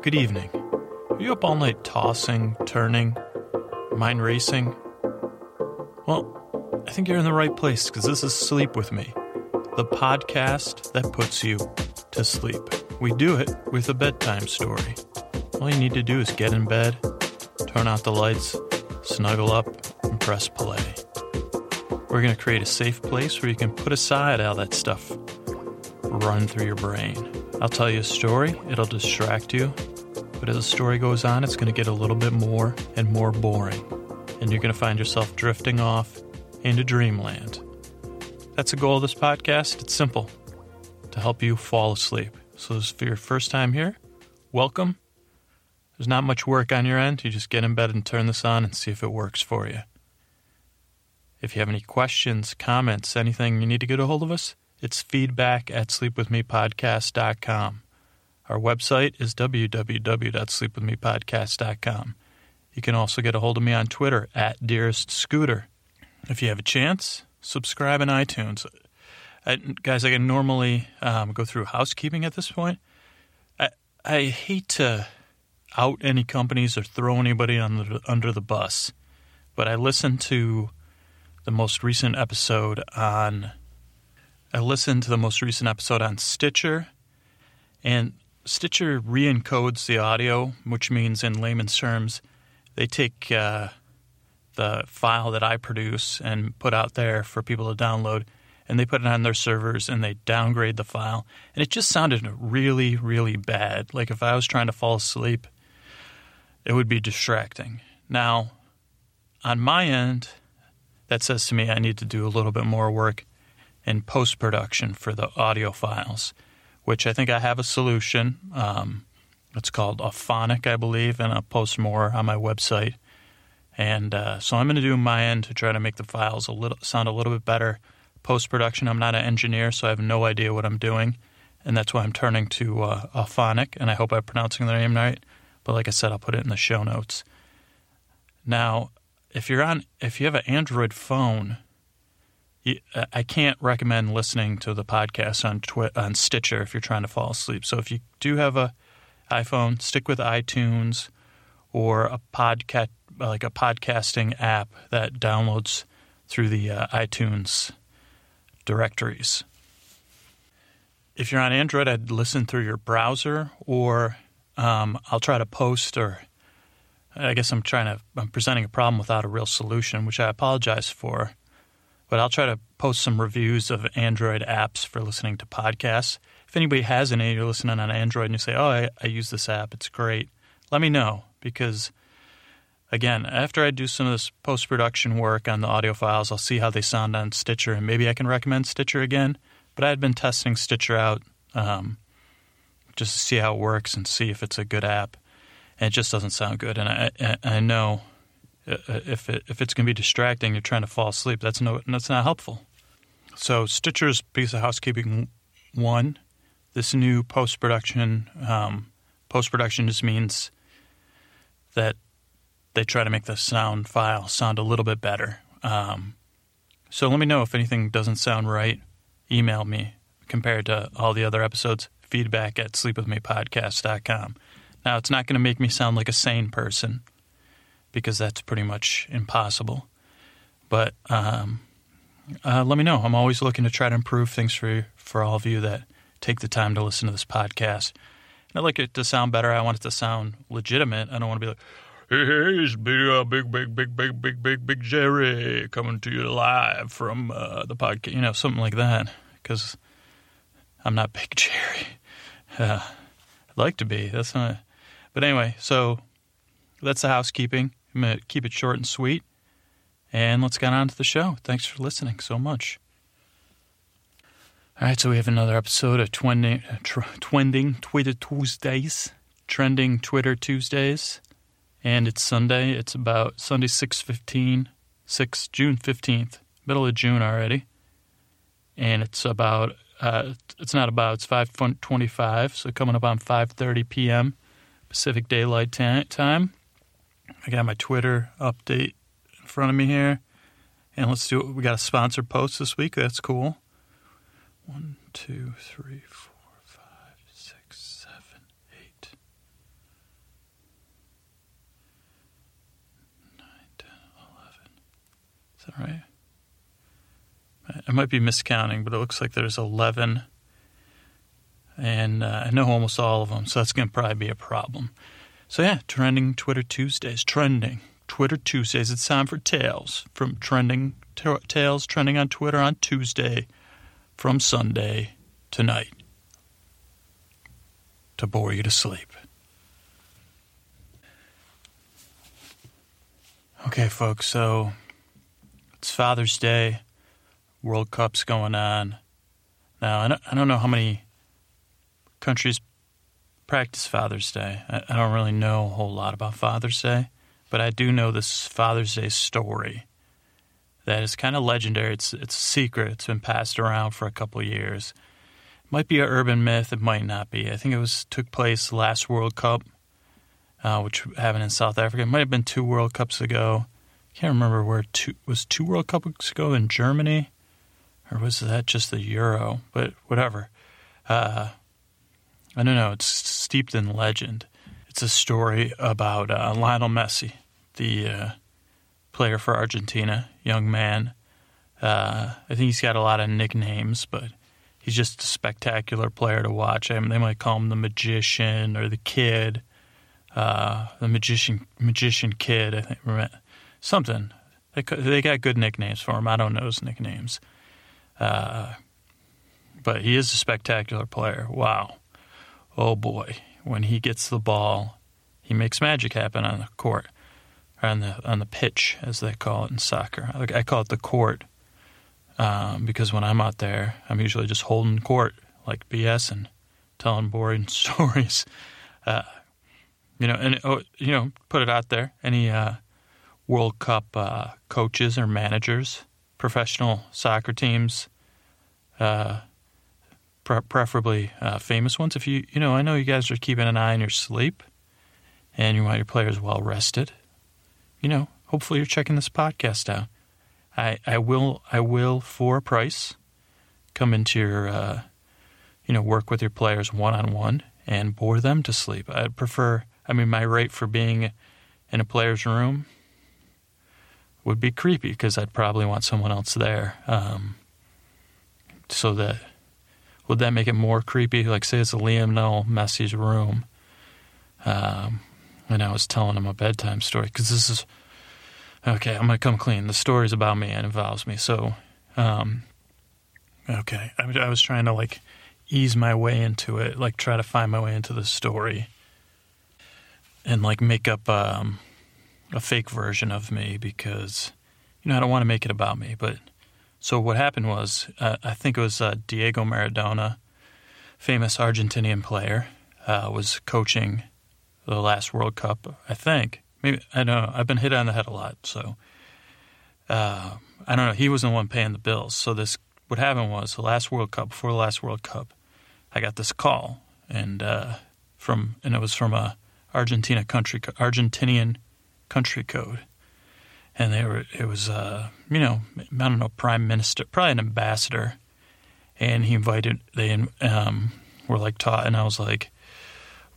Good evening. Are you up all night tossing, turning, mind racing? Well, I think you're in the right place because this is Sleep With Me, the podcast that puts you to sleep. We do it with a bedtime story. All you need to do is get in bed, turn out the lights, snuggle up, and press play. We're going to create a safe place where you can put aside all that stuff run through your brain. I'll tell you a story, it'll distract you, but as the story goes on, it's going to get a little bit more and more boring, and you're going to find yourself drifting off into dreamland. That's the goal of this podcast. It's simple to help you fall asleep. So, for your first time here, welcome. There's not much work on your end. You just get in bed and turn this on and see if it works for you. If you have any questions, comments, anything you need to get a hold of us, it's feedback at sleepwithmepodcast.com. Our website is www.sleepwithmepodcast.com. You can also get a hold of me on Twitter at Dearest Scooter. If you have a chance, subscribe in iTunes. I, guys, I can normally um, go through housekeeping at this point. I, I hate to out any companies or throw anybody on the, under the bus, but I listened to the most recent episode on. I listened to the most recent episode on Stitcher, and Stitcher re-encodes the audio, which means in layman's terms, they take uh, the file that I produce and put out there for people to download, and they put it on their servers and they downgrade the file, and it just sounded really, really bad. Like if I was trying to fall asleep, it would be distracting. Now, on my end, that says to me I need to do a little bit more work in post production for the audio files which I think I have a solution. Um, it's called Auphonic, I believe, and I'll post more on my website. And uh, so I'm going to do my end to try to make the files a little sound a little bit better. Post production, I'm not an engineer, so I have no idea what I'm doing, and that's why I'm turning to uh, Auphonic. And I hope I'm pronouncing their name right. But like I said, I'll put it in the show notes. Now, if you're on, if you have an Android phone, I can't recommend listening to the podcast on Twi- on Stitcher if you're trying to fall asleep. So if you do have a iPhone, stick with iTunes or a podcast like a podcasting app that downloads through the uh, iTunes directories. If you're on Android, I'd listen through your browser, or um, I'll try to post. Or I guess I'm trying to I'm presenting a problem without a real solution, which I apologize for. But I'll try to post some reviews of Android apps for listening to podcasts. If anybody has any, you're listening on Android and you say, oh, I, I use this app, it's great, let me know because, again, after I do some of this post production work on the audio files, I'll see how they sound on Stitcher and maybe I can recommend Stitcher again. But I had been testing Stitcher out um, just to see how it works and see if it's a good app. And it just doesn't sound good. And I, I know if it, if it's going to be distracting, you're trying to fall asleep. That's no that's not helpful. So Stitcher's piece of housekeeping one, this new post production um, post production just means that they try to make the sound file sound a little bit better. Um, so let me know if anything doesn't sound right. Email me compared to all the other episodes. Feedback at sleepwithmepodcast.com. Now it's not going to make me sound like a sane person because that's pretty much impossible. But um, uh, let me know. I'm always looking to try to improve things for for all of you that take the time to listen to this podcast. And I like it to sound better. I want it to sound legitimate. I don't want to be like, "Hey, hey, it's big, uh, big, big, big, big, big, big, big Jerry coming to you live from uh, the podcast," you know, something like that. Because I'm not Big Jerry. I'd like to be. That's not. But anyway, so that's the housekeeping. I'm going to keep it short and sweet. And let's get on to the show. Thanks for listening so much. All right, so we have another episode of Twending, tr- Twending Twitter Tuesdays, Trending Twitter Tuesdays. And it's Sunday. It's about Sunday, 6.15, 6, June 15th, middle of June already. And it's about, uh, it's not about, it's 5.25, so coming up on 5.30 p.m. Pacific Daylight Time. I got my Twitter update in front of me here. And let's do it. We got a sponsored post this week. That's cool. One, two, three, four, five, six, seven, eight, nine, ten, eleven. Is that right? I might be miscounting, but it looks like there's 11. And uh, I know almost all of them, so that's going to probably be a problem. So, yeah, trending Twitter Tuesdays. Trending Twitter Tuesdays. It's time for Tales from Trending t- Tales, trending on Twitter on Tuesday from Sunday tonight to bore you to sleep. Okay, folks, so it's Father's Day. World Cup's going on. Now, I don't, I don't know how many countries practice Father's Day. I, I don't really know a whole lot about Father's Day, but I do know this Father's Day story that is kind of legendary. It's it's a secret. It's been passed around for a couple years. It might be an urban myth. It might not be. I think it was took place last World Cup, uh, which happened in South Africa. It might have been two World Cups ago. I can't remember where two was two World Cups ago in Germany, or was that just the Euro? But whatever. Uh, I don't know. It's steeped in legend. It's a story about uh, Lionel Messi, the uh, player for Argentina, young man. Uh, I think he's got a lot of nicknames, but he's just a spectacular player to watch. I mean, they might call him the magician or the kid, uh, the magician magician kid. I think something. They they got good nicknames for him. I don't know his nicknames, uh, but he is a spectacular player. Wow oh boy, when he gets the ball, he makes magic happen on the court, or on the on the pitch, as they call it in soccer. I, call it the court um, because when I'm out there, I'm usually just holding court like BS and telling boring stories. Uh, you know, and oh, you know, put it out there. Any uh, World Cup uh, coaches or managers, professional soccer teams, uh, pre- preferably uh, famous ones. If you, you know, I know you guys are keeping an eye on your sleep, and you want your players well rested. You know, hopefully you're checking this podcast out. I, I will, I will for a price, come into your, uh, you know, work with your players one on one and bore them to sleep. I'd prefer. I mean, my rate for being in a player's room would be creepy because I'd probably want someone else there, um, so that would that make it more creepy? Like, say it's a Lionel Messi's room, um, and I was telling him a bedtime story because this is okay. I'm gonna come clean. The story's about me and involves me. So, um, okay, I, I was trying to like ease my way into it, like try to find my way into the story, and like make up um, a fake version of me because you know I don't want to make it about me, but so what happened was, uh, I think it was uh, Diego Maradona, famous Argentinian player, uh, was coaching the last World Cup. I think maybe I don't know. I've been hit on the head a lot, so uh, I don't know. He wasn't the one paying the bills. So this what happened was the last World Cup before the last World Cup, I got this call and uh, from and it was from a Argentina country Argentinian country code and they were it was uh, you know I don't know prime minister probably an ambassador, and he invited they um, were like taught and I was like,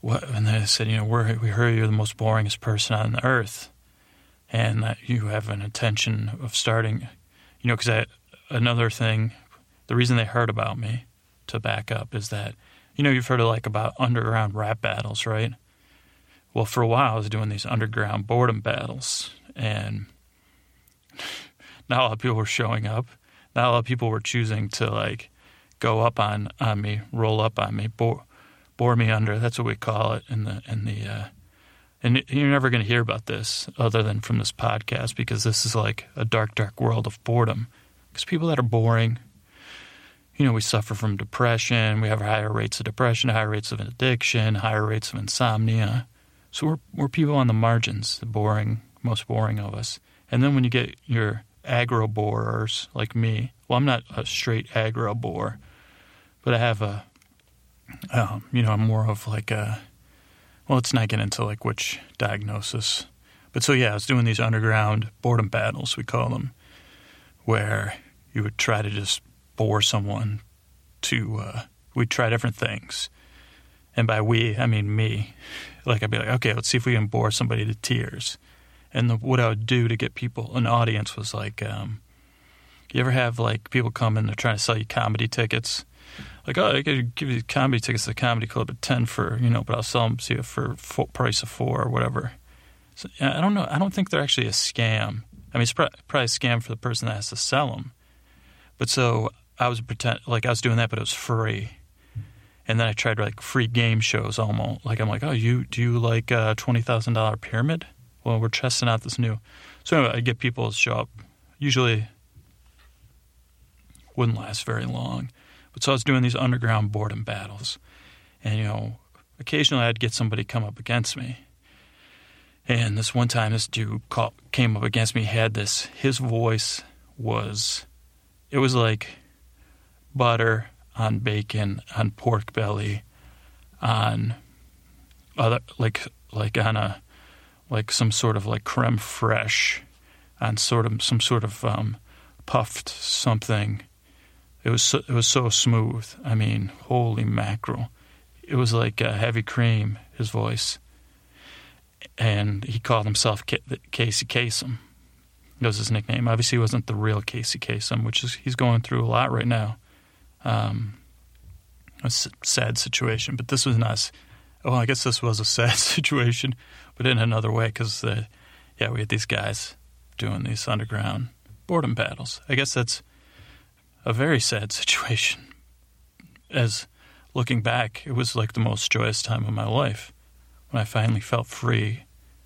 what? And they said you know we we heard you're the most boringest person on the earth, and that you have an intention of starting, you know because another thing, the reason they heard about me to back up is that you know you've heard of like about underground rap battles right. Well, for a while, I was doing these underground boredom battles, and not a lot of people were showing up. Not a lot of people were choosing to like go up on, on me, roll up on me, bore, bore me under. That's what we call it in the in the. Uh, and you're never going to hear about this other than from this podcast because this is like a dark, dark world of boredom. Because people that are boring, you know, we suffer from depression. We have higher rates of depression, higher rates of addiction, higher rates of insomnia. So we're we're people on the margins, the boring, most boring of us. And then when you get your aggro borers like me, well, I'm not a straight aggro bore, but I have a, um, you know, I'm more of like a, well, let's not get into like which diagnosis. But so, yeah, I was doing these underground boredom battles, we call them, where you would try to just bore someone to, uh, we'd try different things. And by we, I mean me. Like, I'd be like, okay, let's see if we can bore somebody to tears and the, what I would do to get people an audience was like um, You ever have like people come in, they're trying to sell you comedy tickets? Like, oh, I could give you comedy tickets to the comedy club at 10 for, you know, but I'll sell them to you for full price of four or whatever. So, I don't know. I don't think they're actually a scam. I mean, it's probably a scam for the person that has to sell them. But so I was pretend like I was doing that, but it was free. And then I tried like free game shows almost. Like I'm like, oh, you do you like a twenty thousand dollar pyramid? Well, we're testing out this new. So anyway, I get people to show up. Usually, wouldn't last very long. But so I was doing these underground boredom battles, and you know, occasionally I'd get somebody come up against me. And this one time, this dude call, came up against me. Had this. His voice was, it was like butter on bacon, on pork belly, on other like like on a like some sort of like creme fraiche, and sort of some sort of um, puffed something. It was so, it was so smooth. I mean, holy mackerel! It was like uh, heavy cream. His voice, and he called himself Casey Kasem. That was his nickname. Obviously, he wasn't the real Casey Kasem, which is he's going through a lot right now um, a sad situation. But this was not. Well, I guess this was a sad situation, but in another way because uh, yeah, we had these guys doing these underground boredom battles. I guess that's a very sad situation. As looking back, it was like the most joyous time of my life when I finally felt free.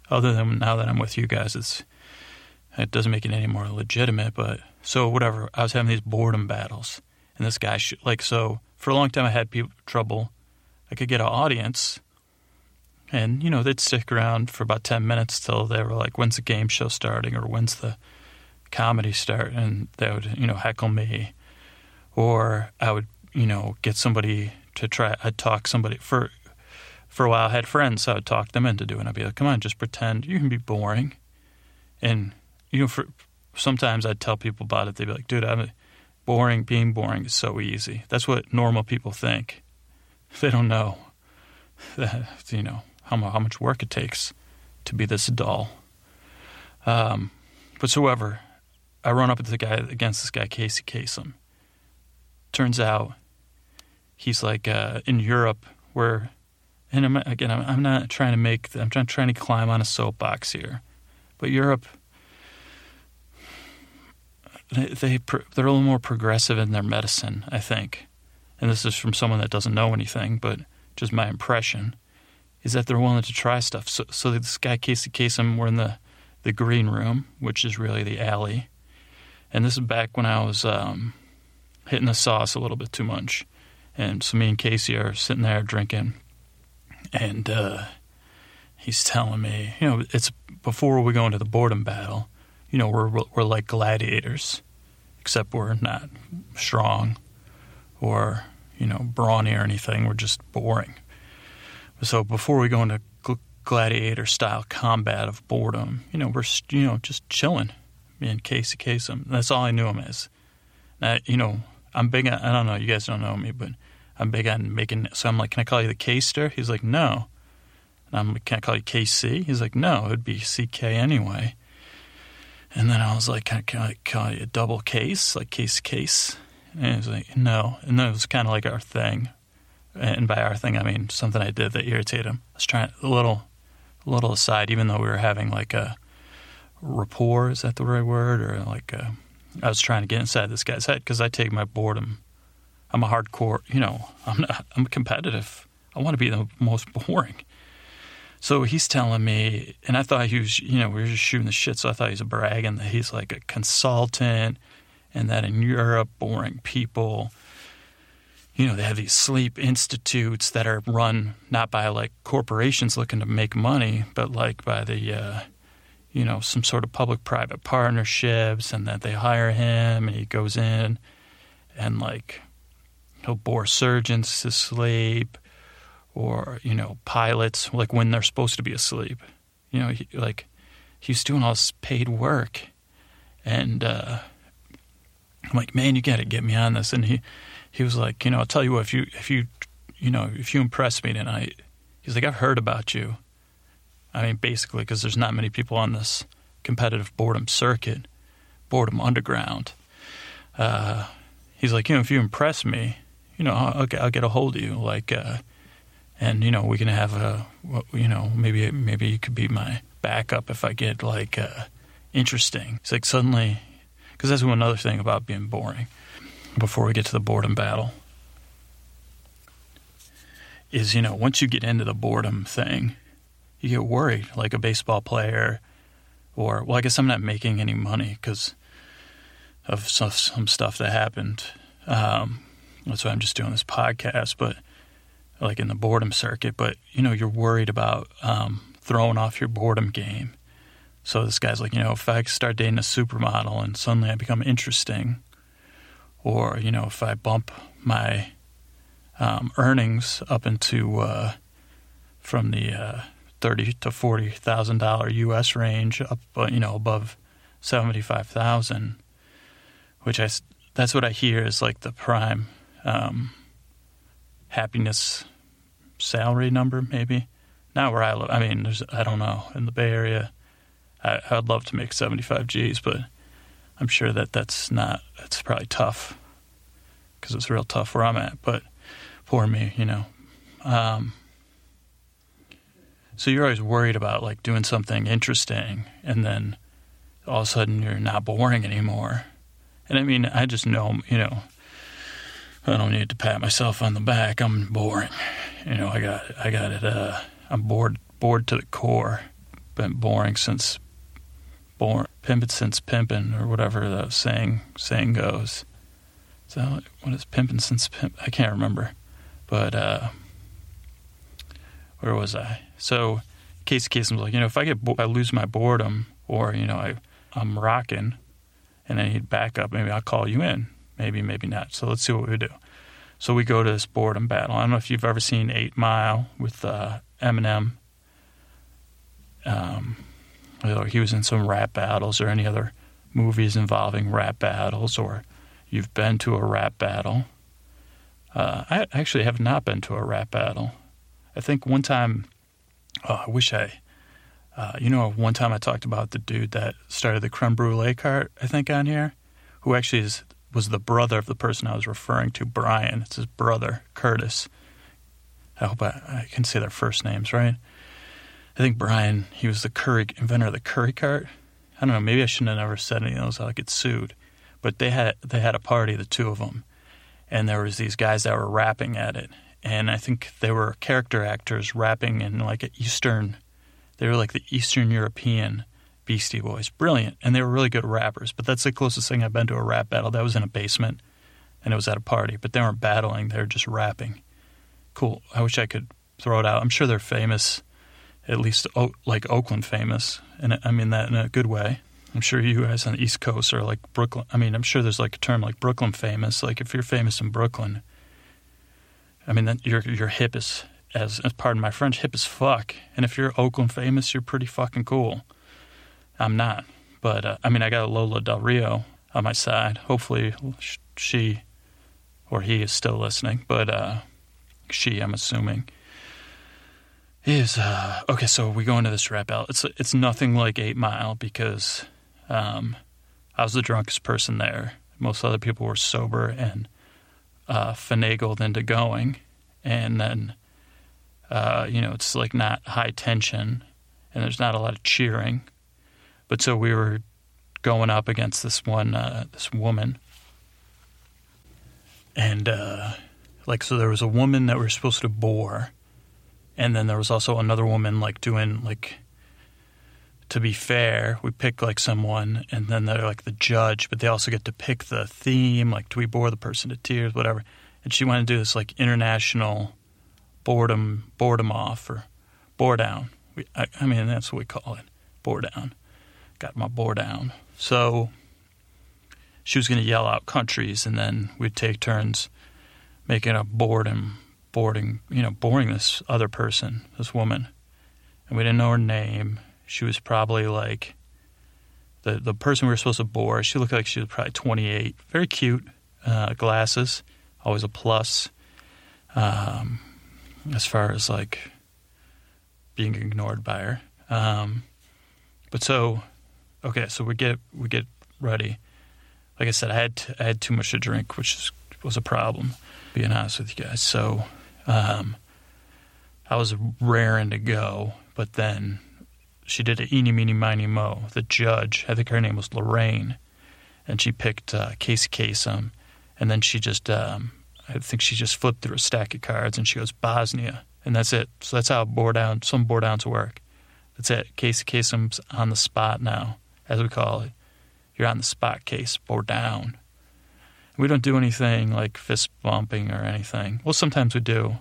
Other than now that I'm with you guys, it's it doesn't make it any more legitimate. But so whatever, I was having these boredom battles and this guy, sh- like, so for a long time I had people, trouble. I could get an audience, and, you know, they'd stick around for about 10 minutes till they were like, when's the game show starting or when's the comedy start? And they would, you know, heckle me. Or I would, you know, get somebody to try, I'd talk somebody for, for a while, I had friends, so I would talk them into doing it. I'd be like, come on, just pretend you can be boring. And, you know, for sometimes I'd tell people about it. They'd be like, dude, I'm, boring, being boring is so easy. That's what normal people think. They don't know that, you know, how, how much work it takes to be this dull. Um, but whoever, I run up the guy against this guy Casey Kasem. Turns out he's like uh, in Europe where, and I'm, again, I'm, I'm not trying to make, I'm trying, trying to climb on a soapbox here, but Europe they, they they're a little more progressive in their medicine, I think. And this is from someone that doesn't know anything, but just my impression is that they're willing to try stuff. So, so this guy Casey Kasem, we're in the the green room, which is really the alley, and this is back when I was um, hitting the sauce a little bit too much, and so me and Casey are sitting there drinking, and uh, he's telling me, you know, it's before we go into the boredom battle you know, we're we're like gladiators, except we're not strong or you know brawny or anything. We're just boring. So before we go into gladiator style combat of boredom, you know, we're you know just chilling. Me and Casey Kasem. That's all I knew him as. Now, you know, I'm big on. I don't know. You guys don't know me, but I'm big on making. So I'm like, can I call you the K-ster? He's like, no. And I'm like, can I call you KC? He's like, no. It'd be CK anyway. And then I was like, can I, can I call you a double case, like case case? And he was like, no. And then it was kind of like our thing. And by our thing, I mean something I did that irritated him. I was trying a little, a little aside, even though we were having like a rapport. Is that the right word? Or like a, I was trying to get inside this guy's head because I take my boredom. I'm a hardcore, you know. I'm not. I'm competitive. I want to be the most boring. So he's telling me, and I thought he was, you know, we were just shooting the shit. So I thought he was bragging that he's like a consultant and that in Europe, boring people, you know, they have these sleep institutes that are run not by like corporations looking to make money, but like by the, uh, you know, some sort of public private partnerships and that they hire him and he goes in and like he'll bore surgeons to sleep or you know pilots like when they're supposed to be asleep. You know he, like he's doing all this paid work. And uh, i'm like man you got to get me on this. And he he was like you know i'll tell you what if you if you you know if you impress me tonight he's like i've heard about you i mean basically because there's not many people on this competitive boredom circuit boredom underground uh, he's like, you know, if you impress me, you know, I'll, I'll get a hold of you, like, uh, and you know, we can have a, you know, maybe maybe you could be my backup if I get like uh, interesting. It's like suddenly, because that's one other thing about being boring. Before we get to the boredom battle, is you know, once you get into the boredom thing, you get worried, like a baseball player, or well, I guess I'm not making any money because of some, some stuff that happened. Um, that's why I'm just doing this podcast, but like in the boredom circuit. But you know, you're worried about um, throwing off your boredom game. So this guy's like, you know, if I start dating a supermodel and suddenly I become interesting, or you know, if I bump my um, earnings up into uh, from the uh, thirty to forty thousand dollar U.S. range up, uh, you know, above seventy five thousand, which I that's what I hear is like the prime um, happiness salary number, maybe. Not where I live. I mean, I don't know in the Bay Area. I, I'd love to make 75 G's, but I'm sure that that's not. That's probably tough because it's real tough where I'm at. But for me, you know. Um, so you're always worried about like doing something interesting, and then all of a sudden you're not boring anymore. And I mean, I just know, you know, I don't need to pat myself on the back. I'm boring. You know, I got I got it. Uh, I'm bored bored to the core. Been boring since born pimping since pimping or whatever the saying saying goes. So what is pimping since pimp? I can't remember, but uh, where was I? So Casey Kasem was like, you know, if I get bo- I lose my boredom or you know I I'm rocking, and then he'd back up. maybe I'll call you in maybe, maybe not. So let's see what we do. So we go to this boredom battle. I don't know if you've ever seen Eight Mile with uh, Eminem. Um, he was in some rap battles or any other movies involving rap battles, or you've been to a rap battle. Uh, I actually have not been to a rap battle. I think one time, oh, I wish I, uh, you know, one time I talked about the dude that started the creme brulee cart, I think, on here, who actually is was the brother of the person I was referring to, Brian. It's his brother, Curtis. I hope I, I can say their first names right. I think Brian, he was the curry inventor of the curry cart. I don't know. Maybe I shouldn't have never said any of those. I'll get sued. But they had they had a party, the two of them, and there was these guys that were rapping at it, and I think they were character actors rapping in like an Eastern. They were like the Eastern European Beastie Boys. Brilliant. And they were really good rappers. But that's the closest thing I've been to a rap battle. That was in a basement and it was at a party. But they weren't battling, they were just rapping. Cool. I wish I could throw it out. I'm sure they're famous, at least like Oakland famous. And I mean that in a good way. I'm sure you guys on the East Coast are like Brooklyn. I mean, I'm sure there's like a term like Brooklyn famous. Like if you're famous in Brooklyn, I mean, that you're hip is as, as pardon my French, hip as fuck. And if you're Oakland famous, you're pretty fucking cool. I'm not. But uh, I mean, I got Lola Del Rio on my side. Hopefully, she or he is still listening. But uh, she, I'm assuming, is uh, okay. So we go into this rap out. It's it's nothing like Eight Mile because um, I was the drunkest person there. Most other people were sober and uh, finagled into going, and then uh, you know it's like not high tension, and there's not a lot of cheering but so we were going up against this one, uh, this woman, and uh, like so there was a woman that we are supposed to bore, and then there was also another woman like doing like. To be fair, we pick like someone, and then they're like the judge, but they also get to pick the theme, like do we bore the person to tears, whatever. And she wanted to do this like international boredom boredom off or bore down. We, I, I mean that's what we call it, bore down got my bore down. So she was going to yell out countries, and then we'd take turns making a and boarding, you know, boring this other person, this woman. And we didn't know her name. She was probably like the the person we were supposed to bore. She looked like she was probably 28. Very cute, uh, glasses, always a plus. Um, as far as like being ignored by her. Um, but so Okay, so we get we get ready. like I said, I had I had too much to drink, which is, was a problem. Being honest with you guys, so um, I was raring to go, but then she did a eeny, meeny, miny, mo. The judge, I think her name was Lorraine, and she picked uh, Casey Kasem, and then she just, um, I think she just flipped through a stack of cards, and she goes Bosnia, and that's it. So that's how bore down some bore downs work. That's it. Casey Kasem's on the spot now, as we call it. You're on the spot case, bore down. We don't do anything like fist bumping or anything. Well, sometimes we do.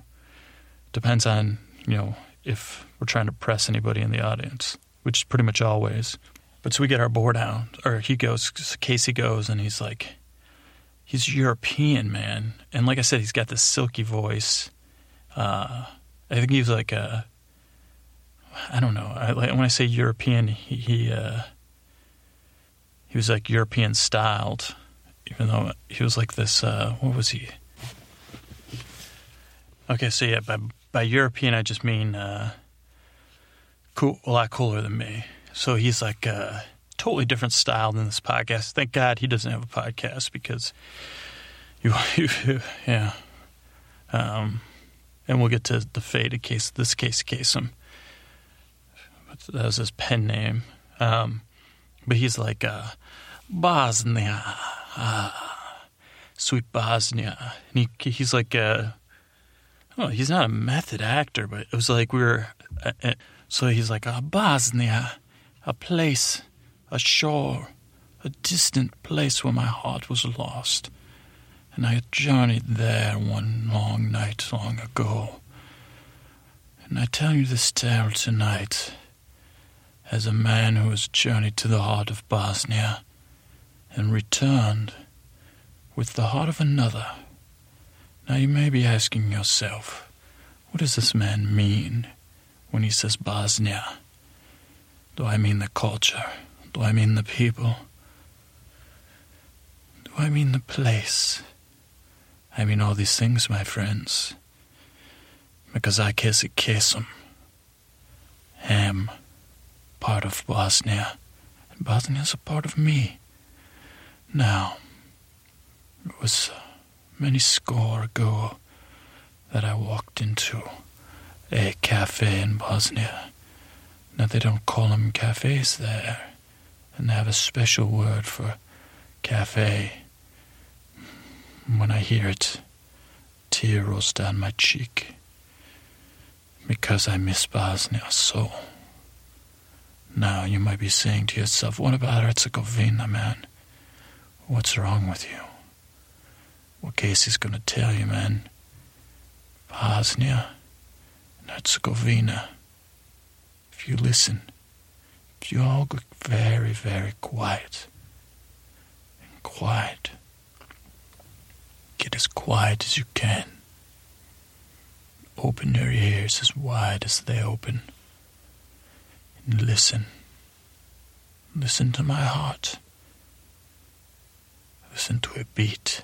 Depends on, you know, if we're trying to press anybody in the audience, which is pretty much always. But so we get our bore down, or he goes, Casey goes, and he's like, he's European, man. And like I said, he's got this silky voice. Uh, I think he's like a, I don't know. I, like, when I say European, he, he uh, he was like European styled, even though he was like this. Uh, what was he? Okay, so yeah, by by European I just mean uh, cool, a lot cooler than me. So he's like a uh, totally different style than this podcast. Thank God he doesn't have a podcast because you, you yeah. Um, and we'll get to the fate of case this case Kasem. That was his pen name. Um, but he's like, uh, Bosnia, ah, sweet Bosnia. And he, he's like, uh, oh, he's not a method actor, but it was like we were. Uh, uh, so he's like, uh, Bosnia, a place, a shore, a distant place where my heart was lost. And I had journeyed there one long night long ago. And I tell you this tale tonight as a man who has journeyed to the heart of Bosnia and returned with the heart of another. Now you may be asking yourself, what does this man mean when he says Bosnia? Do I mean the culture? Do I mean the people? Do I mean the place? I mean all these things, my friends. Because I kiss a kiss am part of Bosnia, and Bosnia is a part of me. Now, it was uh, many score ago that I walked into a cafe in Bosnia. Now, they don't call them cafes there, and they have a special word for cafe. When I hear it, tear rolls down my cheek because I miss Bosnia so. Now, you might be saying to yourself, what about Herzegovina, man? What's wrong with you? Well, Casey's going to tell you, man. Bosnia and Herzegovina. If you listen, if you all get very, very quiet and quiet, get as quiet as you can. Open your ears as wide as they open and listen. Listen to my heart. Listen to it beat.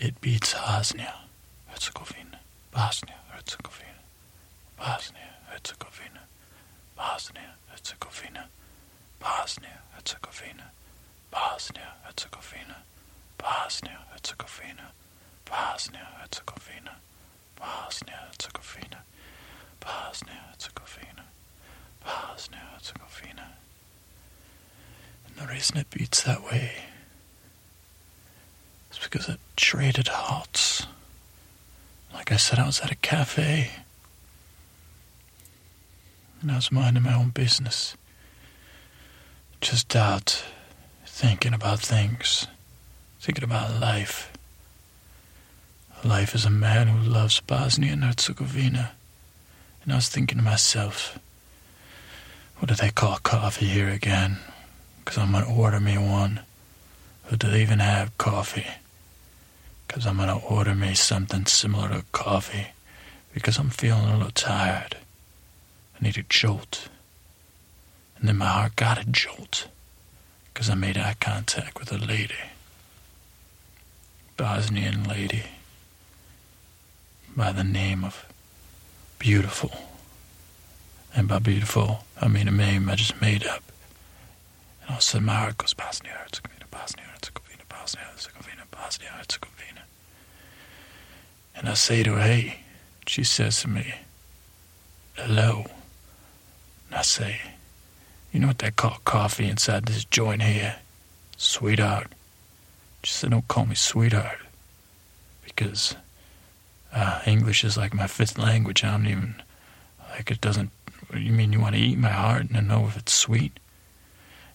It beats Bosnia, Herzegovina, Bosnia, Herzegovina, Bosnia, Herzegovina, Bosnia, Herzegovina, Bosnia, Herzegovina, Bosnia, Herzegovina, Bosnia, Herzegovina, Bosnia, Herzegovina, Bosnia, Herzegovina, Bosnia, Herzegovina, Bosnia, Herzegovina. And the reason it beats that way it's because it traded hearts. Like I said, I was at a cafe. And I was minding my own business. Just out thinking about things. Thinking about life. Life as a man who loves Bosnia and Herzegovina. And I was thinking to myself, what do they call coffee here again? Because I'm going to order me one. Or do they even have coffee? Because I'm going to order me something similar to coffee because I'm feeling a little tired. I need a jolt. And then my heart got a jolt because I made eye contact with a lady. Bosnian lady by the name of Beautiful. And by beautiful, I mean a name I just made up. And all of a sudden my heart goes Bosnia, Herzegovina, Bosnia, Herzegovina, Bosnia Herzegovina. And I say to her, hey, she says to me, hello. And I say, you know what they call coffee inside this joint here? Sweetheart. She said, don't call me sweetheart. Because uh, English is like my fifth language. I don't even, like, it doesn't, you mean you want to eat my heart and know if it's sweet?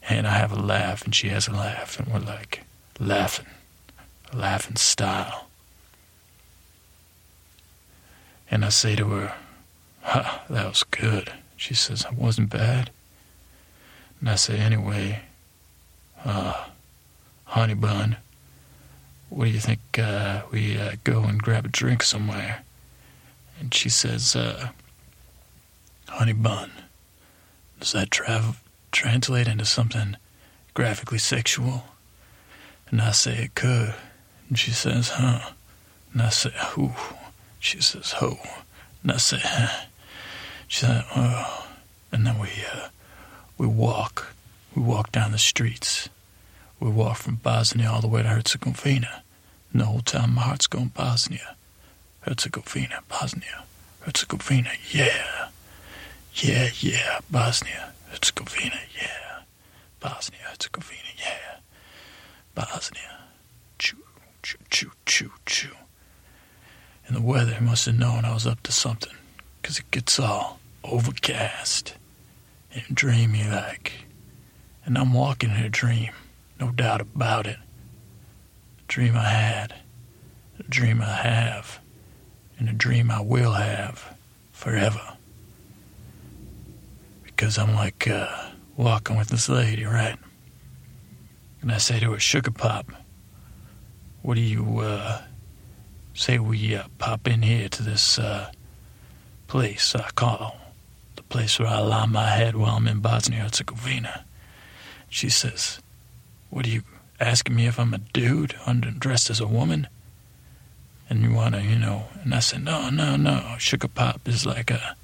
And I have a laugh, and she has a laugh, and we're like laughing, laughing style. And I say to her, huh, that was good. She says, it wasn't bad. And I say, anyway, uh, honey bun, what do you think uh, we uh, go and grab a drink somewhere? And she says, uh, honey bun, does that tra- translate into something graphically sexual? And I say it could. And she says, huh? And I say, who? She says, ho. And I say, huh? She said, oh. And then we, uh, we walk. We walk down the streets. We walk from Bosnia all the way to Herzegovina. And the whole time my heart's going Bosnia. Herzegovina, Bosnia, Herzegovina, yeah. Yeah, yeah, Bosnia, Herzegovina, yeah. Bosnia, Herzegovina, yeah. Bosnia. Choo, choo, choo, choo, choo. And the weather must have known I was up to something, 'cause it gets all overcast and dreamy like. And I'm walking in a dream, no doubt about it. A dream I had, a dream I have, and a dream I will have forever. Because I'm like uh, walking with this lady, right? And I say to her, Sugar Pop, what do you uh, say we uh, pop in here to this uh, place I call the place where I lie my head while I'm in Bosnia Herzegovina? She says, What are you asking me if I'm a dude undressed as a woman? And you want to, you know, and I said, No, no, no. Sugar Pop is like a,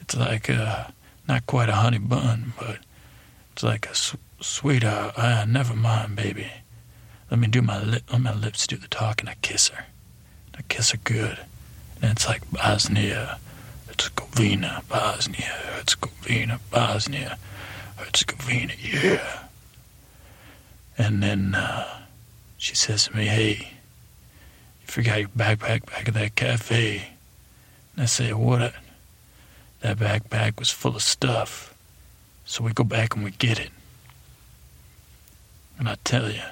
it's like a, not quite a honey bun, but it's like a s- sweetheart. Ah, never mind, baby. Let me do my lip, let my lips do the talking. I kiss her. I kiss her good. And it's like Bosnia, Herzegovina, Bosnia, Herzegovina, Bosnia, Herzegovina, yeah. And then uh, she says to me, hey, you forgot your backpack back at that cafe. And I say, what? That backpack was full of stuff. So we go back and we get it. And I tell you,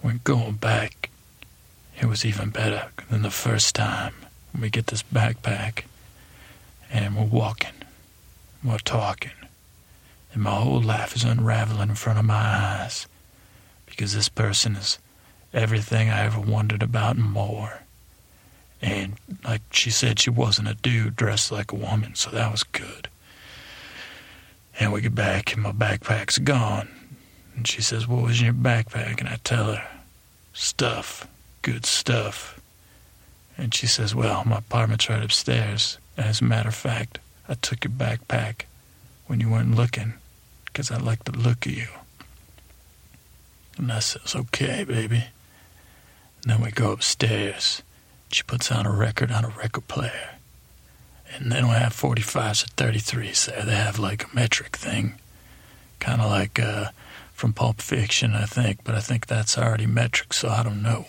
when going back, it was even better than the first time. We get this backpack and we're walking, we're talking, and my whole life is unraveling in front of my eyes because this person is everything I ever wondered about and more. And like she said, she wasn't a dude dressed like a woman, so that was good. And we get back, and my backpack's gone. And she says, What was in your backpack? And I tell her, Stuff, good stuff. And she says, Well, my apartment's right upstairs. And as a matter of fact, I took your backpack when you weren't looking because I like the look of you. And I says, Okay, baby. And then we go upstairs. She puts on a record on a record player. And they don't have 45s or 33s there. They have like a metric thing. Kind of like uh, from Pulp Fiction, I think. But I think that's already metric, so I don't know.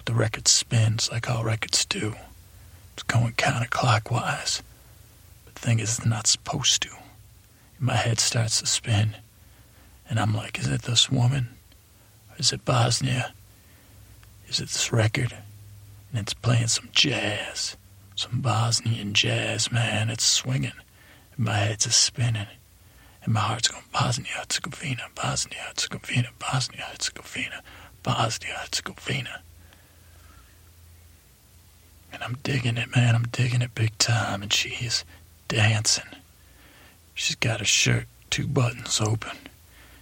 But the record spins like all records do. It's going counterclockwise. But the thing is, it's not supposed to. My head starts to spin. And I'm like, is it this woman? Is it Bosnia? Is it this record? And it's playing some jazz. Some Bosnian jazz, man. It's swinging. And my head's a spinning. And my heart's going Bosnia Herzegovina, Bosnia Herzegovina, Bosnia Herzegovina, Bosnia Herzegovina. And I'm digging it, man. I'm digging it big time. And she's dancing. She's got her shirt, two buttons open.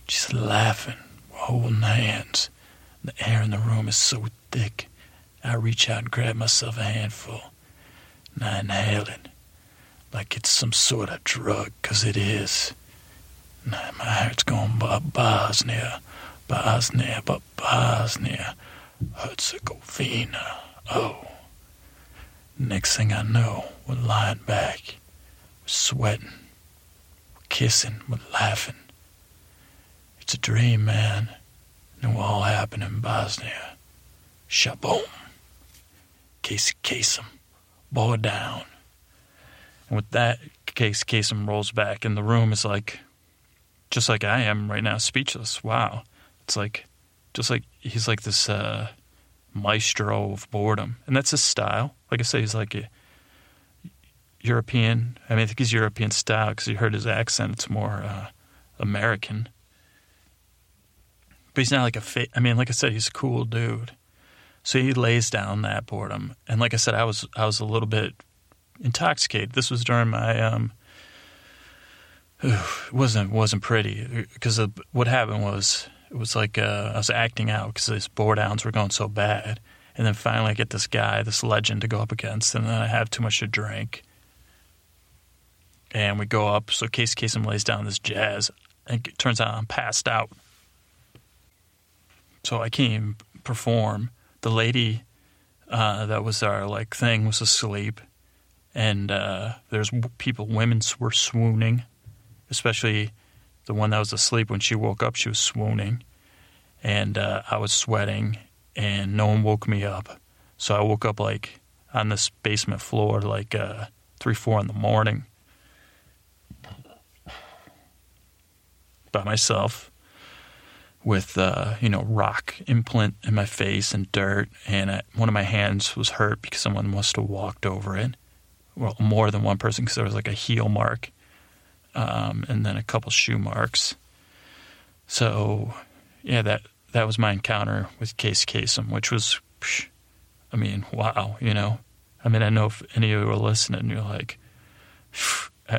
She's laughing. We're holding hands. The air in the room is so thick. I reach out and grab myself a handful. And I inhale it like it's some sort of drug, 'cause it is. And my heart's going Bosnia, Bosnia, Bosnia, Herzegovina. Oh. Next thing I know, we're lying back, we're sweating, we're kissing, we're laughing. It's a dream, man. And it will all happen in Bosnia. Shaboom. Casey Kasem. Bow down. And with that, Casey Kasem rolls back, and the room is like, just like I am right now, speechless. Wow. It's like, just like he's like this uh, maestro of boredom. And that's his style. Like I say, he's like a European. I mean, I think he's European style because you heard his accent. It's more uh, American. But he's not like a fa- I mean, like I said, he's a cool dude. So he lays down that boredom. And like I said, I was I was a little bit intoxicated. This was during my um it wasn't wasn't pretty because what happened was it was like uh, I was acting out because these bore were going so bad, and then finally I get this guy, this legend, to go up against, and then I have too much to drink, and we go up. So Casey Kasem lays down this jazz, and it turns out I'm passed out, so I can't even perform. The lady uh, that was our like thing was asleep, and uh, there's people, women were swooning, especially the one that was asleep, when she woke up, she was swooning, and uh, I was sweating, and no one woke me up. So I woke up like on this basement floor, like uh, three, four in the morning, by myself, with uh, you know rock implant in my face and dirt, and I, one of my hands was hurt because someone must have walked over it. Well, more than one person because there was like a heel mark um, and then a couple shoe marks. So, yeah, that that was my encounter with Casey Kasem, which was, I mean, wow, you know. I mean, I know if any of you are listening, you're like,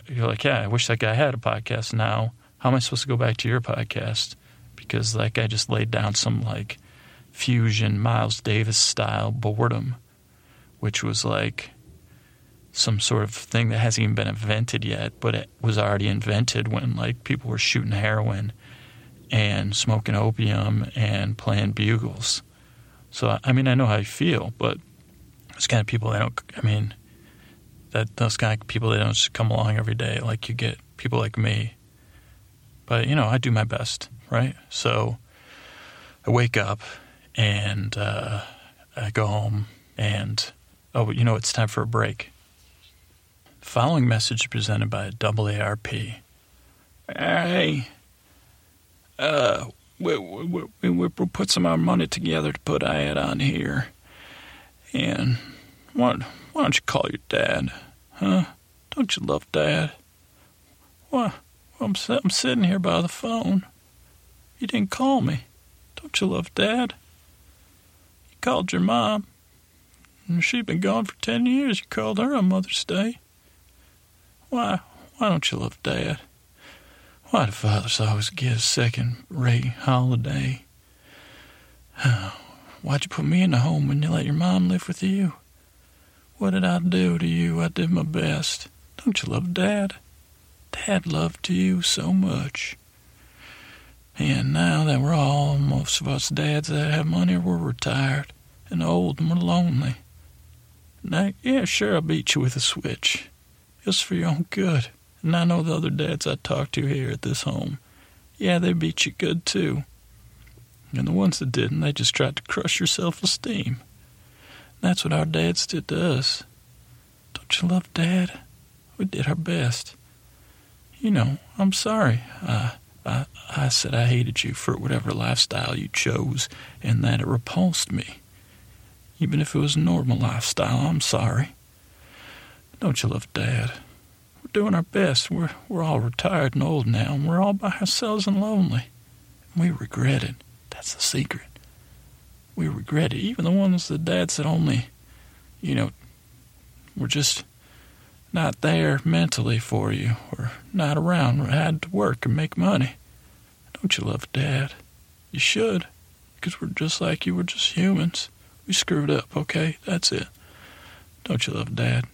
you're like, yeah, I wish that guy had a podcast now. How am I supposed to go back to your podcast? Because that guy just laid down some like fusion Miles Davis style boredom, which was like some sort of thing that hasn't even been invented yet, but it was already invented when like people were shooting heroin and smoking opium and playing bugles. So I mean, I know how you feel, but those kind of people they don't. I mean, that those kind of people they don't just come along every day like you get people like me. But you know, I do my best, right? So I wake up and uh, I go home and oh, you know, it's time for a break following message presented by AARP. Hey, uh, we, we, we, we put some of our money together to put an ad on here. And why, why don't you call your dad? Huh? Don't you love dad? Why, I'm, I'm sitting here by the phone. You didn't call me. Don't you love dad? You called your mom. She'd been gone for ten years. You called her on Mother's Day. Why, why don't you love Dad? Why do fathers always get a second rate holiday? Why'd you put me in the home when you let your mom live with you? What did I do to you? I did my best. Don't you love Dad? Dad loved you so much. And now that we're all, most of us dads that have money, we're retired and old and we're lonely. Now, yeah, sure, I'll beat you with a switch just for your own good. And I know the other dads I talked to here at this home. Yeah, they beat you good too. And the ones that didn't, they just tried to crush your self esteem. That's what our dads did to us. Don't you love Dad? We did our best. You know, I'm sorry. I, I, I said I hated you for whatever lifestyle you chose and that it repulsed me. Even if it was a normal lifestyle, I'm sorry. Don't you love Dad? We're doing our best. We're, we're all retired and old now, and we're all by ourselves and lonely. And we regret it. That's the secret. We regret it. Even the ones that Dad said only, you know, were just not there mentally for you or not around or had to work and make money. Don't you love Dad? You should, because we're just like you. We're just humans. We screwed up, okay? That's it. Don't you love Dad?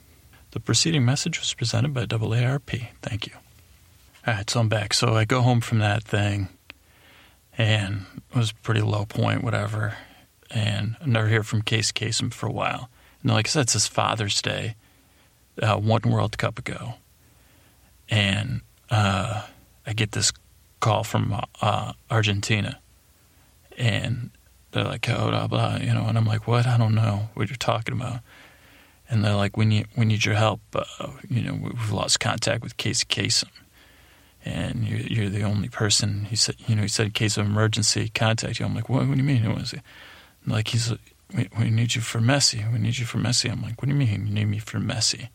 The preceding message was presented by AARP. Thank you. All right, so I'm back. So I go home from that thing, and it was pretty low point, whatever. And I never hear from Casey Kasem for a while. And like I said, it's his Father's Day, uh, one World Cup ago, and uh, I get this call from uh, Argentina, and they're like, "Oh, blah blah," you know, and I'm like, "What? I don't know what you're talking about." And they're like, "We need we need your help. Uh, you know, we've lost contact with Casey Kasem." and you're, you're, the only person. He said, you know, he said, case of emergency, contact you. I'm like, what, what do you mean? Who was he? Like, he's, we, we, need you for Messi. We need you for Messi. I'm like, what do you mean you need me for Messi?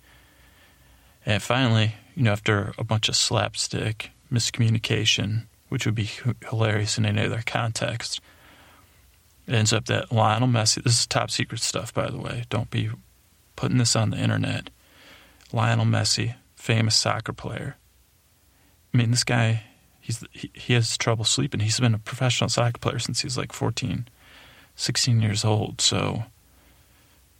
And finally, you know, after a bunch of slapstick miscommunication, which would be hilarious in any other context, it ends up that Lionel Messi, this is top secret stuff, by the way. Don't be putting this on the internet. Lionel Messi, famous soccer player, I mean, this guy, he's he, he has trouble sleeping. He's been a professional soccer player since he was like 14, 16 years old. So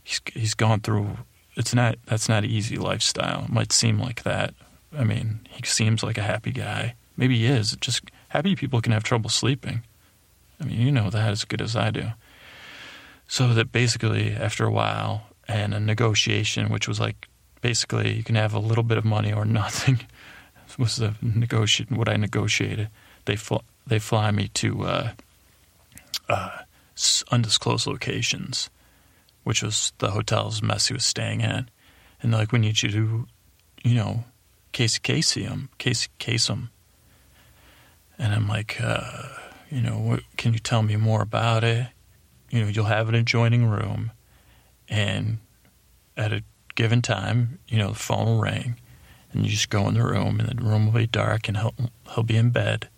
he's he's gone through. It's not that's not an easy lifestyle. It might seem like that. I mean, he seems like a happy guy. Maybe he is. Just happy people can have trouble sleeping. I mean, you know that as good as I do. So that basically, after a while and a negotiation, which was like basically you can have a little bit of money or nothing was the negotiate what I negotiated. They fl- they fly me to uh, uh, undisclosed locations, which was the hotels Messi was staying at, and like, "We need you to, you know, case case him, case case him." And I'm like, uh, you know, what, can you tell me more about it? You know, you'll have an adjoining room, and at a given time, you know, the phone will ring and you just go in the room, and the room will be dark, and he'll he'll be in bed,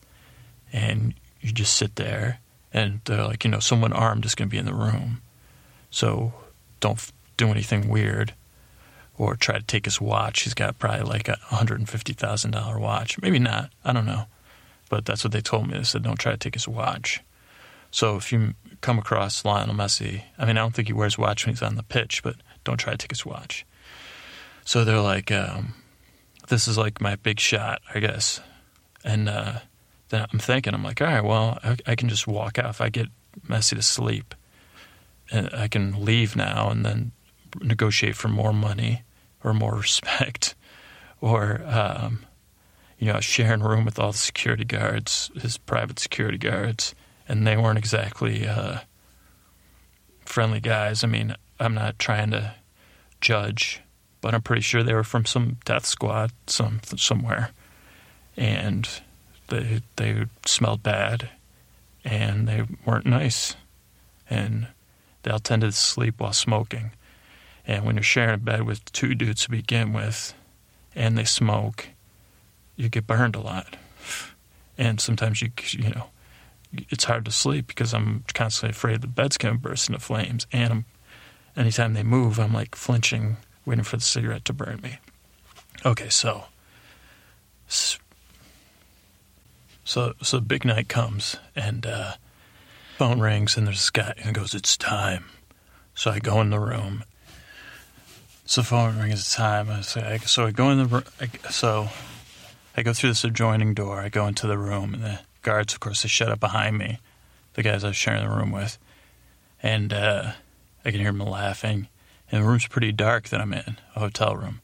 and you just sit there, and they're like, you know, someone armed is going to be in the room, so don't do anything weird, or try to take his watch. He's got probably like a hundred and fifty thousand dollar watch, maybe not, I don't know, but that's what they told me. They said don't try to take his watch. So if you come across Lionel Messi, I mean, I don't think he wears a watch when he's on the pitch, but don't try to take his watch. So they're like, um, this is like my big shot, I guess. And uh, then I'm thinking, I'm like, all right, well, I, I, can just walk out if I get Messi to sleep, and I can leave now and then negotiate for more money or more respect, or um, you know, sharing a room with all the security guards, his private security guards, and they weren't exactly uh, friendly guys. I mean, I'm not trying to judge but I'm pretty sure they were from some death squad some somewhere, and they they smelled bad, and they weren't nice, and they all tended to sleep while smoking, and when you're sharing a bed with two dudes to begin with, and they smoke, you get burned a lot, and sometimes you you know it's hard to sleep because I'm constantly afraid the bed's going to burst into flames. And I'm, anytime they move, I'm like flinching waiting for the cigarette to burn me. Okay, so so so big night comes and uh, phone rings and there's this guy and goes, "It's time." So I go in the room. So phone rings. It's time. I say, so I go in the room. So I go through this adjoining door. I go into the room, and the guards, of course, they shut up behind me. The guys I was sharing the room with, and uh, I can hear them laughing and the room's pretty dark that I'm in, a hotel room.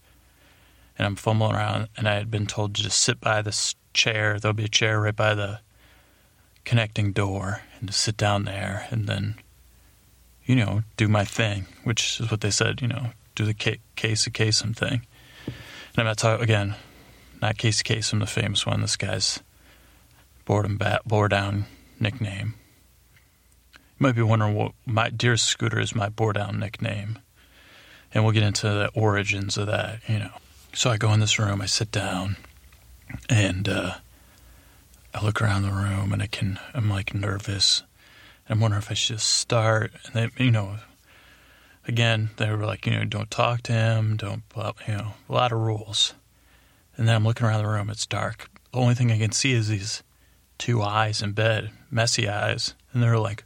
And I'm fumbling around, and I had been told to just sit by this chair. There'll be a chair right by the connecting door, and to sit down there, and then, you know, do my thing, which is what they said, you know, do the Casey Kasem thing. And I'm not talking, again, not Casey Kasem, the famous one. This guy's boredom bat, bore down nickname. You might be wondering what my dearest scooter is my bore down nickname and we'll get into the origins of that, you know. So I go in this room, I sit down, and uh, I look around the room, and I can, I'm like nervous. I'm wondering if I should just start. And they, you know, again, they were like, you know, don't talk to him, don't, you know, a lot of rules. And then I'm looking around the room, it's dark. The only thing I can see is these two eyes in bed, Messi eyes, and they're like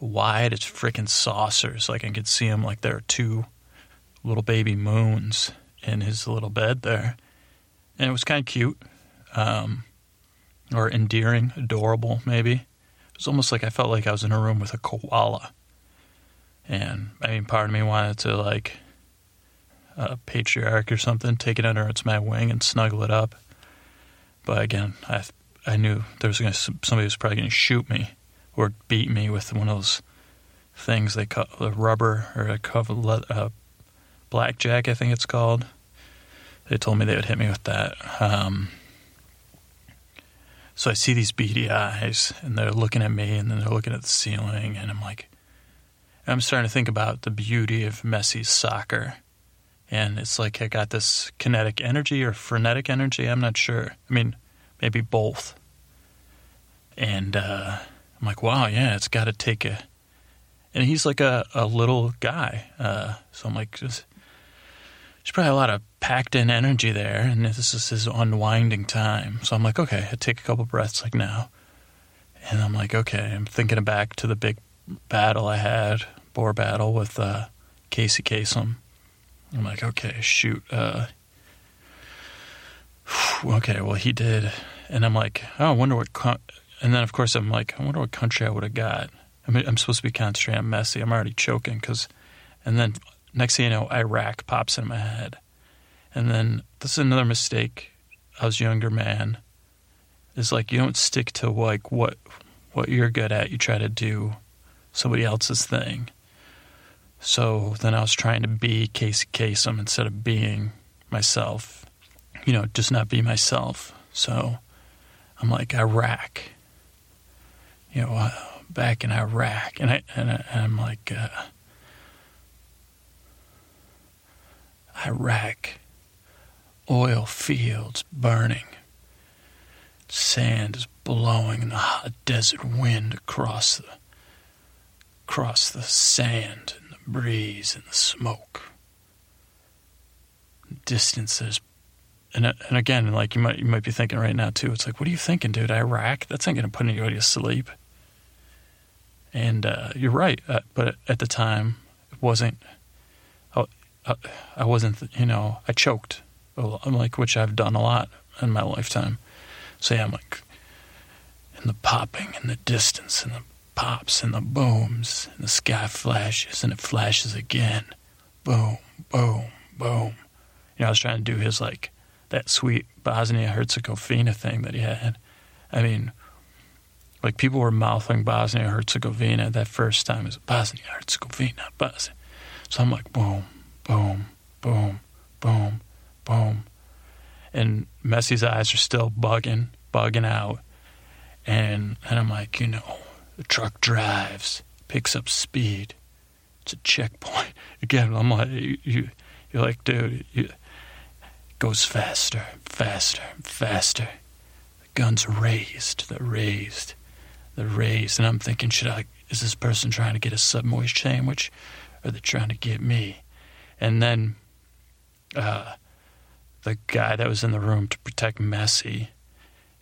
wide as freaking saucers. Like I could see them like there are two little baby moons in his little bed there. And it was kind of cute, um, or endearing, adorable, maybe. it was almost like I felt like I was in a room with a koala. And I mean, part of me wanted to like a patriarch or something, take it under its my wing and snuggle it up. But again, I I knew there was going to somebody was probably going to shoot me or beat me with one of those things they cut a rubber or a cover uh, blackjack, I think it's called. They told me they would hit me with that. Um, so I see these beady eyes, and they're looking at me, and then they're looking at the ceiling, and I'm like, I'm starting to think about the beauty of Messi's soccer. And it's like I got this kinetic energy or frenetic energy. I'm not sure. I mean, maybe both. And uh, I'm like, wow, yeah, it's got to take a. And he's like a, a little guy. Uh, so I'm like, there's probably a lot of packed in energy there. And this is his unwinding time. So I'm like, okay, I take a couple breaths like now. And I'm like, okay, I'm thinking back to the big battle I had, bore battle with uh, Casey Kasem. I'm like, okay, shoot. Uh, okay, well, he did. And I'm like, oh, I wonder what. And then, of course, I'm like, I wonder what country I would have got. I mean, I'm supposed to be concentrating on Messi. I'm already choking because. And then, next thing you know, Iraq pops in my head. And then, this is another mistake. I was a younger man. Is like you don't stick to like what what you're good at. You try to do somebody else's thing. So then I was trying to be Casey Kasem instead of being myself. You know, just not be myself. So I'm like Iraq. You know, uh, back in Iraq, and I and, I, I'm like uh, Iraq, oil fields burning, sand is blowing in the hot desert wind across the across the sand and the breeze and the smoke. Distances, and and again, like you might you might be thinking right now too. It's like, what are you thinking, dude? Iraq? That's not going to put anybody to sleep. And uh, you're right, uh, but at the time, it wasn't. I, I wasn't, you know, I choked, I'm like which I've done a lot in my lifetime. So yeah, I'm like, and the popping and the distance and the pops and the booms, and the sky flashes and it flashes again. Boom, boom, boom. You know, I was trying to do his like that sweet Bosnia Herzegovina thing that he had. I mean, like people were mouthing Bosnia Herzegovina that first time. Was Bosnia Herzegovina, Bosnia. So I'm like, boom, boom, boom, boom, boom. And Messi's eyes are still bugging, bugging out. And, and I'm like, you know, the truck drives, picks up speed. It's a checkpoint. Again, I'm like, you, you you're like, dude, you, goes faster, faster, faster. The gun's raised, they're raised, they're raised. And I'm thinking, should I, is this person trying to get a sub moist sandwich or they trying to get me? And then uh, the guy that was in the room to protect Messi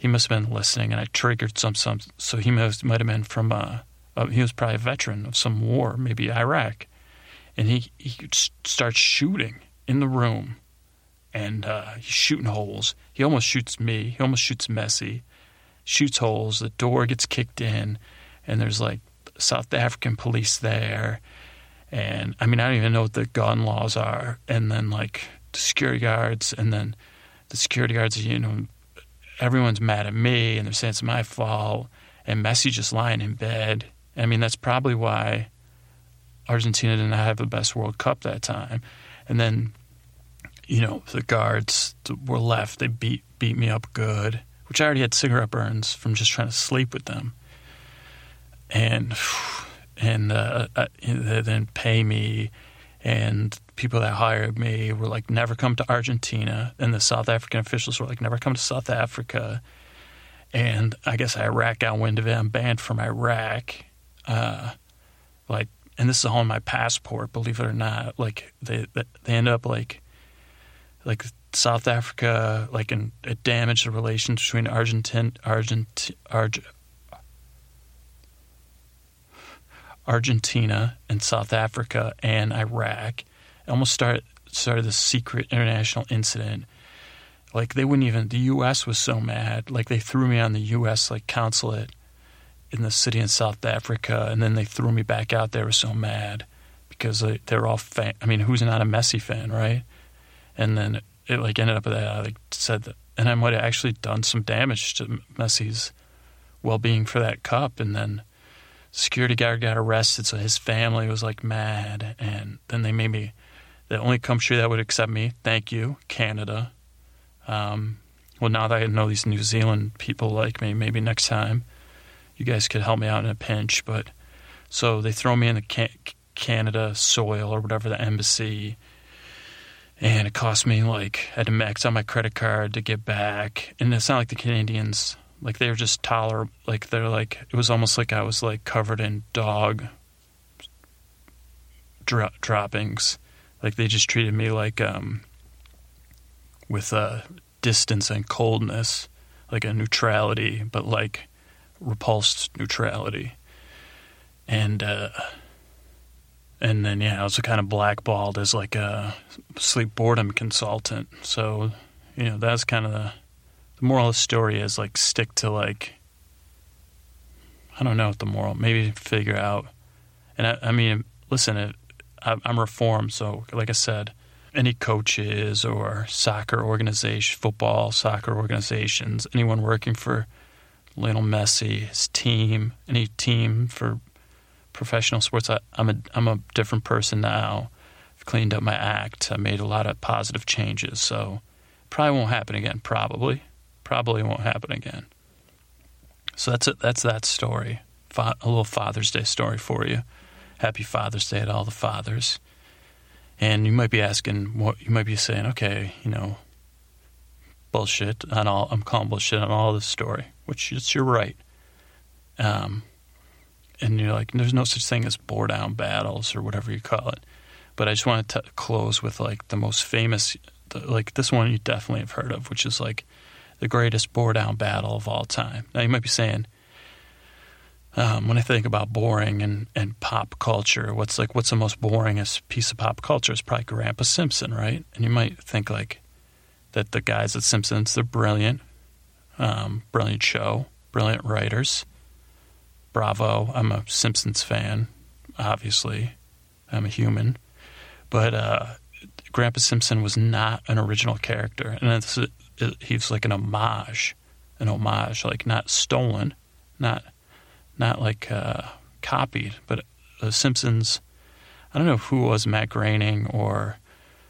he must have been listening, and I triggered some some. So he must might have been from a, uh, he was probably a veteran of some war, maybe Iraq, and he he starts shooting in the room, and uh, he's shooting holes. He almost shoots me. He almost shoots Messi. Shoots holes. The door gets kicked in, and there's like South African police there, and I mean I don't even know what the gun laws are, and then like the security guards, and then the security guards, you know, everyone's mad at me and they're saying it's my fault. And Messi just lying in bed. I mean, that's probably why Argentina didn't have the best World Cup that time. And then, you know, the guards were left. They beat beat me up good, which I already had cigarette burns from just trying to sleep with them. And and uh, uh they didn't pay me, and people that hired me were like, never come to Argentina. And the South African officials were like, never come to South Africa. And I guess Iraq got wind of it. I'm banned from Iraq. Uh, like, and this is all on my passport, believe it or not. Like, they they end up like, like South Africa, like, and it damaged the relations between Argentina, Argentina, Argentina Argentina and South Africa and Iraq almost started started this secret international incident. Like they wouldn't even the U.S. was so mad. Like they threw me on the U.S. like consulate in the city in South Africa, and then they threw me back out They were so mad because they, they're all fan. I mean, who's not a Messi fan, right? And then it like ended up that I like said that, and I might have actually done some damage to Messi's well-being for that cup, and then security guard got arrested, so his family was like mad, and then they made me the only country that would accept me. Thank you, Canada. Um, well, now that I know these New Zealand people like me, maybe next time you guys could help me out in a pinch. But so they throw me in the can- Canada soil or whatever the embassy, and it cost me like I had to max out my credit card to get back. And it's not like the Canadians like they were just tolerable. Like they're like it was almost like I was like covered in dog dro- droppings. Like they just treated me like um with uh distance and coldness, like a neutrality, but like repulsed neutrality. And uh and then yeah, I was kind of blackballed as like a sleep boredom consultant. So, you know, that's kind of the the moral of the story is like stick to like I don't know what the moral maybe figure out. And I, I mean, listen, it, I, I'm reformed, so like I said, any coaches or soccer organization, football, soccer organizations, anyone working for Lionel Messi, his team, any team for professional sports, I, am a I'm a different person now. I've cleaned up my act. I made a lot of positive changes, so probably won't happen again. Probably, probably won't happen again. So that's it. That's that story. Fa- a little Father's Day story for you. Happy Father's Day to all the fathers. And you might be asking, what you might be saying, okay, you know, bullshit on all. I'm calling bullshit on all this story, which is you're right. Um, and you're like, there's no such thing as bore down battles or whatever you call it. But I just want to close with like the most famous, like this one you definitely have heard of, which is like the greatest bore down battle of all time. Now you might be saying, um, when I think about boring and, and pop culture, what's like what's the most boringest piece of pop culture? Is probably Grandpa Simpson, right? And you might think like that the guys at Simpsons they're brilliant, um, brilliant show, brilliant writers. Bravo! I'm a Simpsons fan, obviously. I'm a human, but uh, Grandpa Simpson was not an original character, and it's, it, he's like an homage, an homage, like not stolen, not not like uh, copied, but The Simpsons. I don't know who was Matt Groening or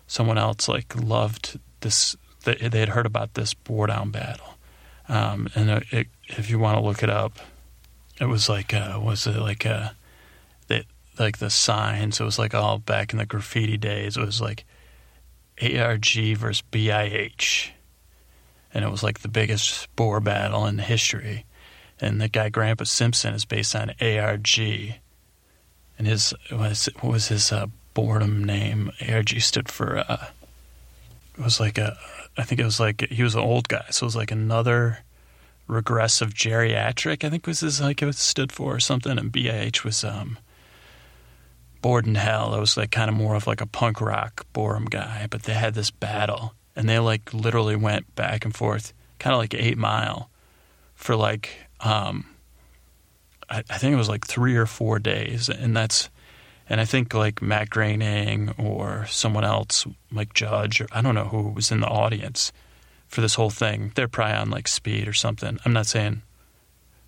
someone else like loved this. They, had heard about this bore down battle, um, and it, it, if you want to look it up, it was like uh, was it like uh, they, like the signs? It was like all back in the graffiti days. It was like ARG versus BIH, and it was like the biggest bore battle in history and the guy Grandpa Simpson is based on ARG, and his was what was his uh, boredom name? ARG stood for uh, it was like a I think it was like he was an old guy, so it was like another regressive geriatric. I think was his like it stood for or something, and BIH was um bored in hell. It was like kind of more of like a punk rock boredom guy, but they had this battle, and they like literally went back and forth, kind of like Eight Mile, for like um, I, I, think it was like three or four days, and that's and I think like Matt Groening or someone else, like Judge, or I don't know who was in the audience for this whole thing. They're probably on like speed or something. I'm not saying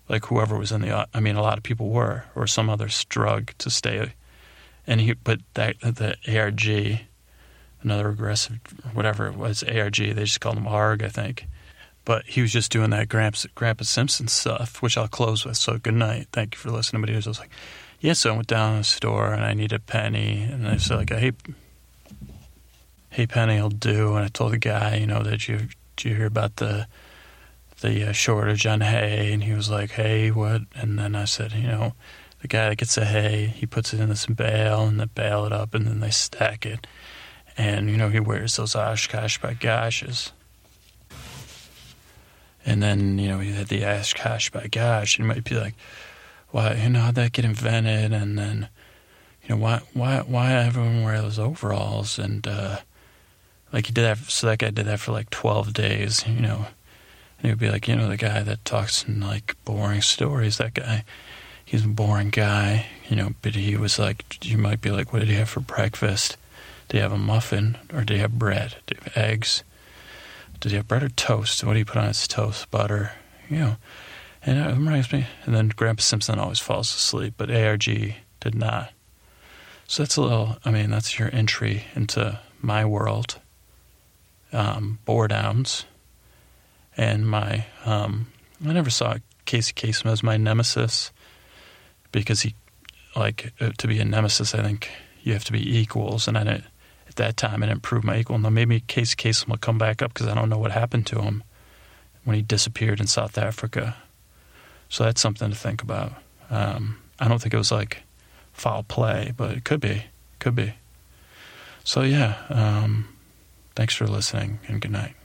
like whoever was in the. I mean, a lot of people were, or some other drug to stay. And he, but that the ARG, another aggressive, whatever it was, ARG. They just called him ARG, I think but he was just doing that Gramps, Grandpa Simpson stuff, which I'll close with. So good night. Thank you for listening. But he was like, yeah, so I went down to the store and I needed a penny. And I said, like, hey, hey, penny I'll do. And I told the guy, you know, that you, did you hear about the, the uh, shortage on hay? And he was like, hey, what? And then I said, you know, the guy that gets the hay, he puts it in this bale and they bale it up and then they stack it. And, you know, he wears those Oshkosh bagoshes. And then, you know, he had the OshKosh B'gosh, and you might be like, why, you know, how'd that get invented? And then, you know, why, why, why everyone wear those overalls? And, uh, like he did that, so that guy did that for like 12 days, you know. And he would be like, you know, the guy that talks in like boring stories, that guy, he's a boring guy, you know, but he was like, you might be like, what did he have for breakfast? Did he have a muffin or did he have bread? Did he have eggs? Did he have bread or toast? What do you put on his toast? Butter, you know. And uh, it reminds me, and then Grandpa Simpson always falls asleep, but ARG did not. So that's a little, I mean, that's your entry into my world. Um, bore downs. And my, um, I never saw Casey Kasem as my nemesis because he, like, uh, to be a nemesis, I think you have to be equals. And I didn't, at that time, I didn't prove my equal. Now, maybe Casey Kasem will come back up because I don't know what happened to him when he disappeared in South Africa. So that's something to think about. Um, I don't think it was like foul play, but it could be. Could be. So, yeah, um, thanks for listening and good night.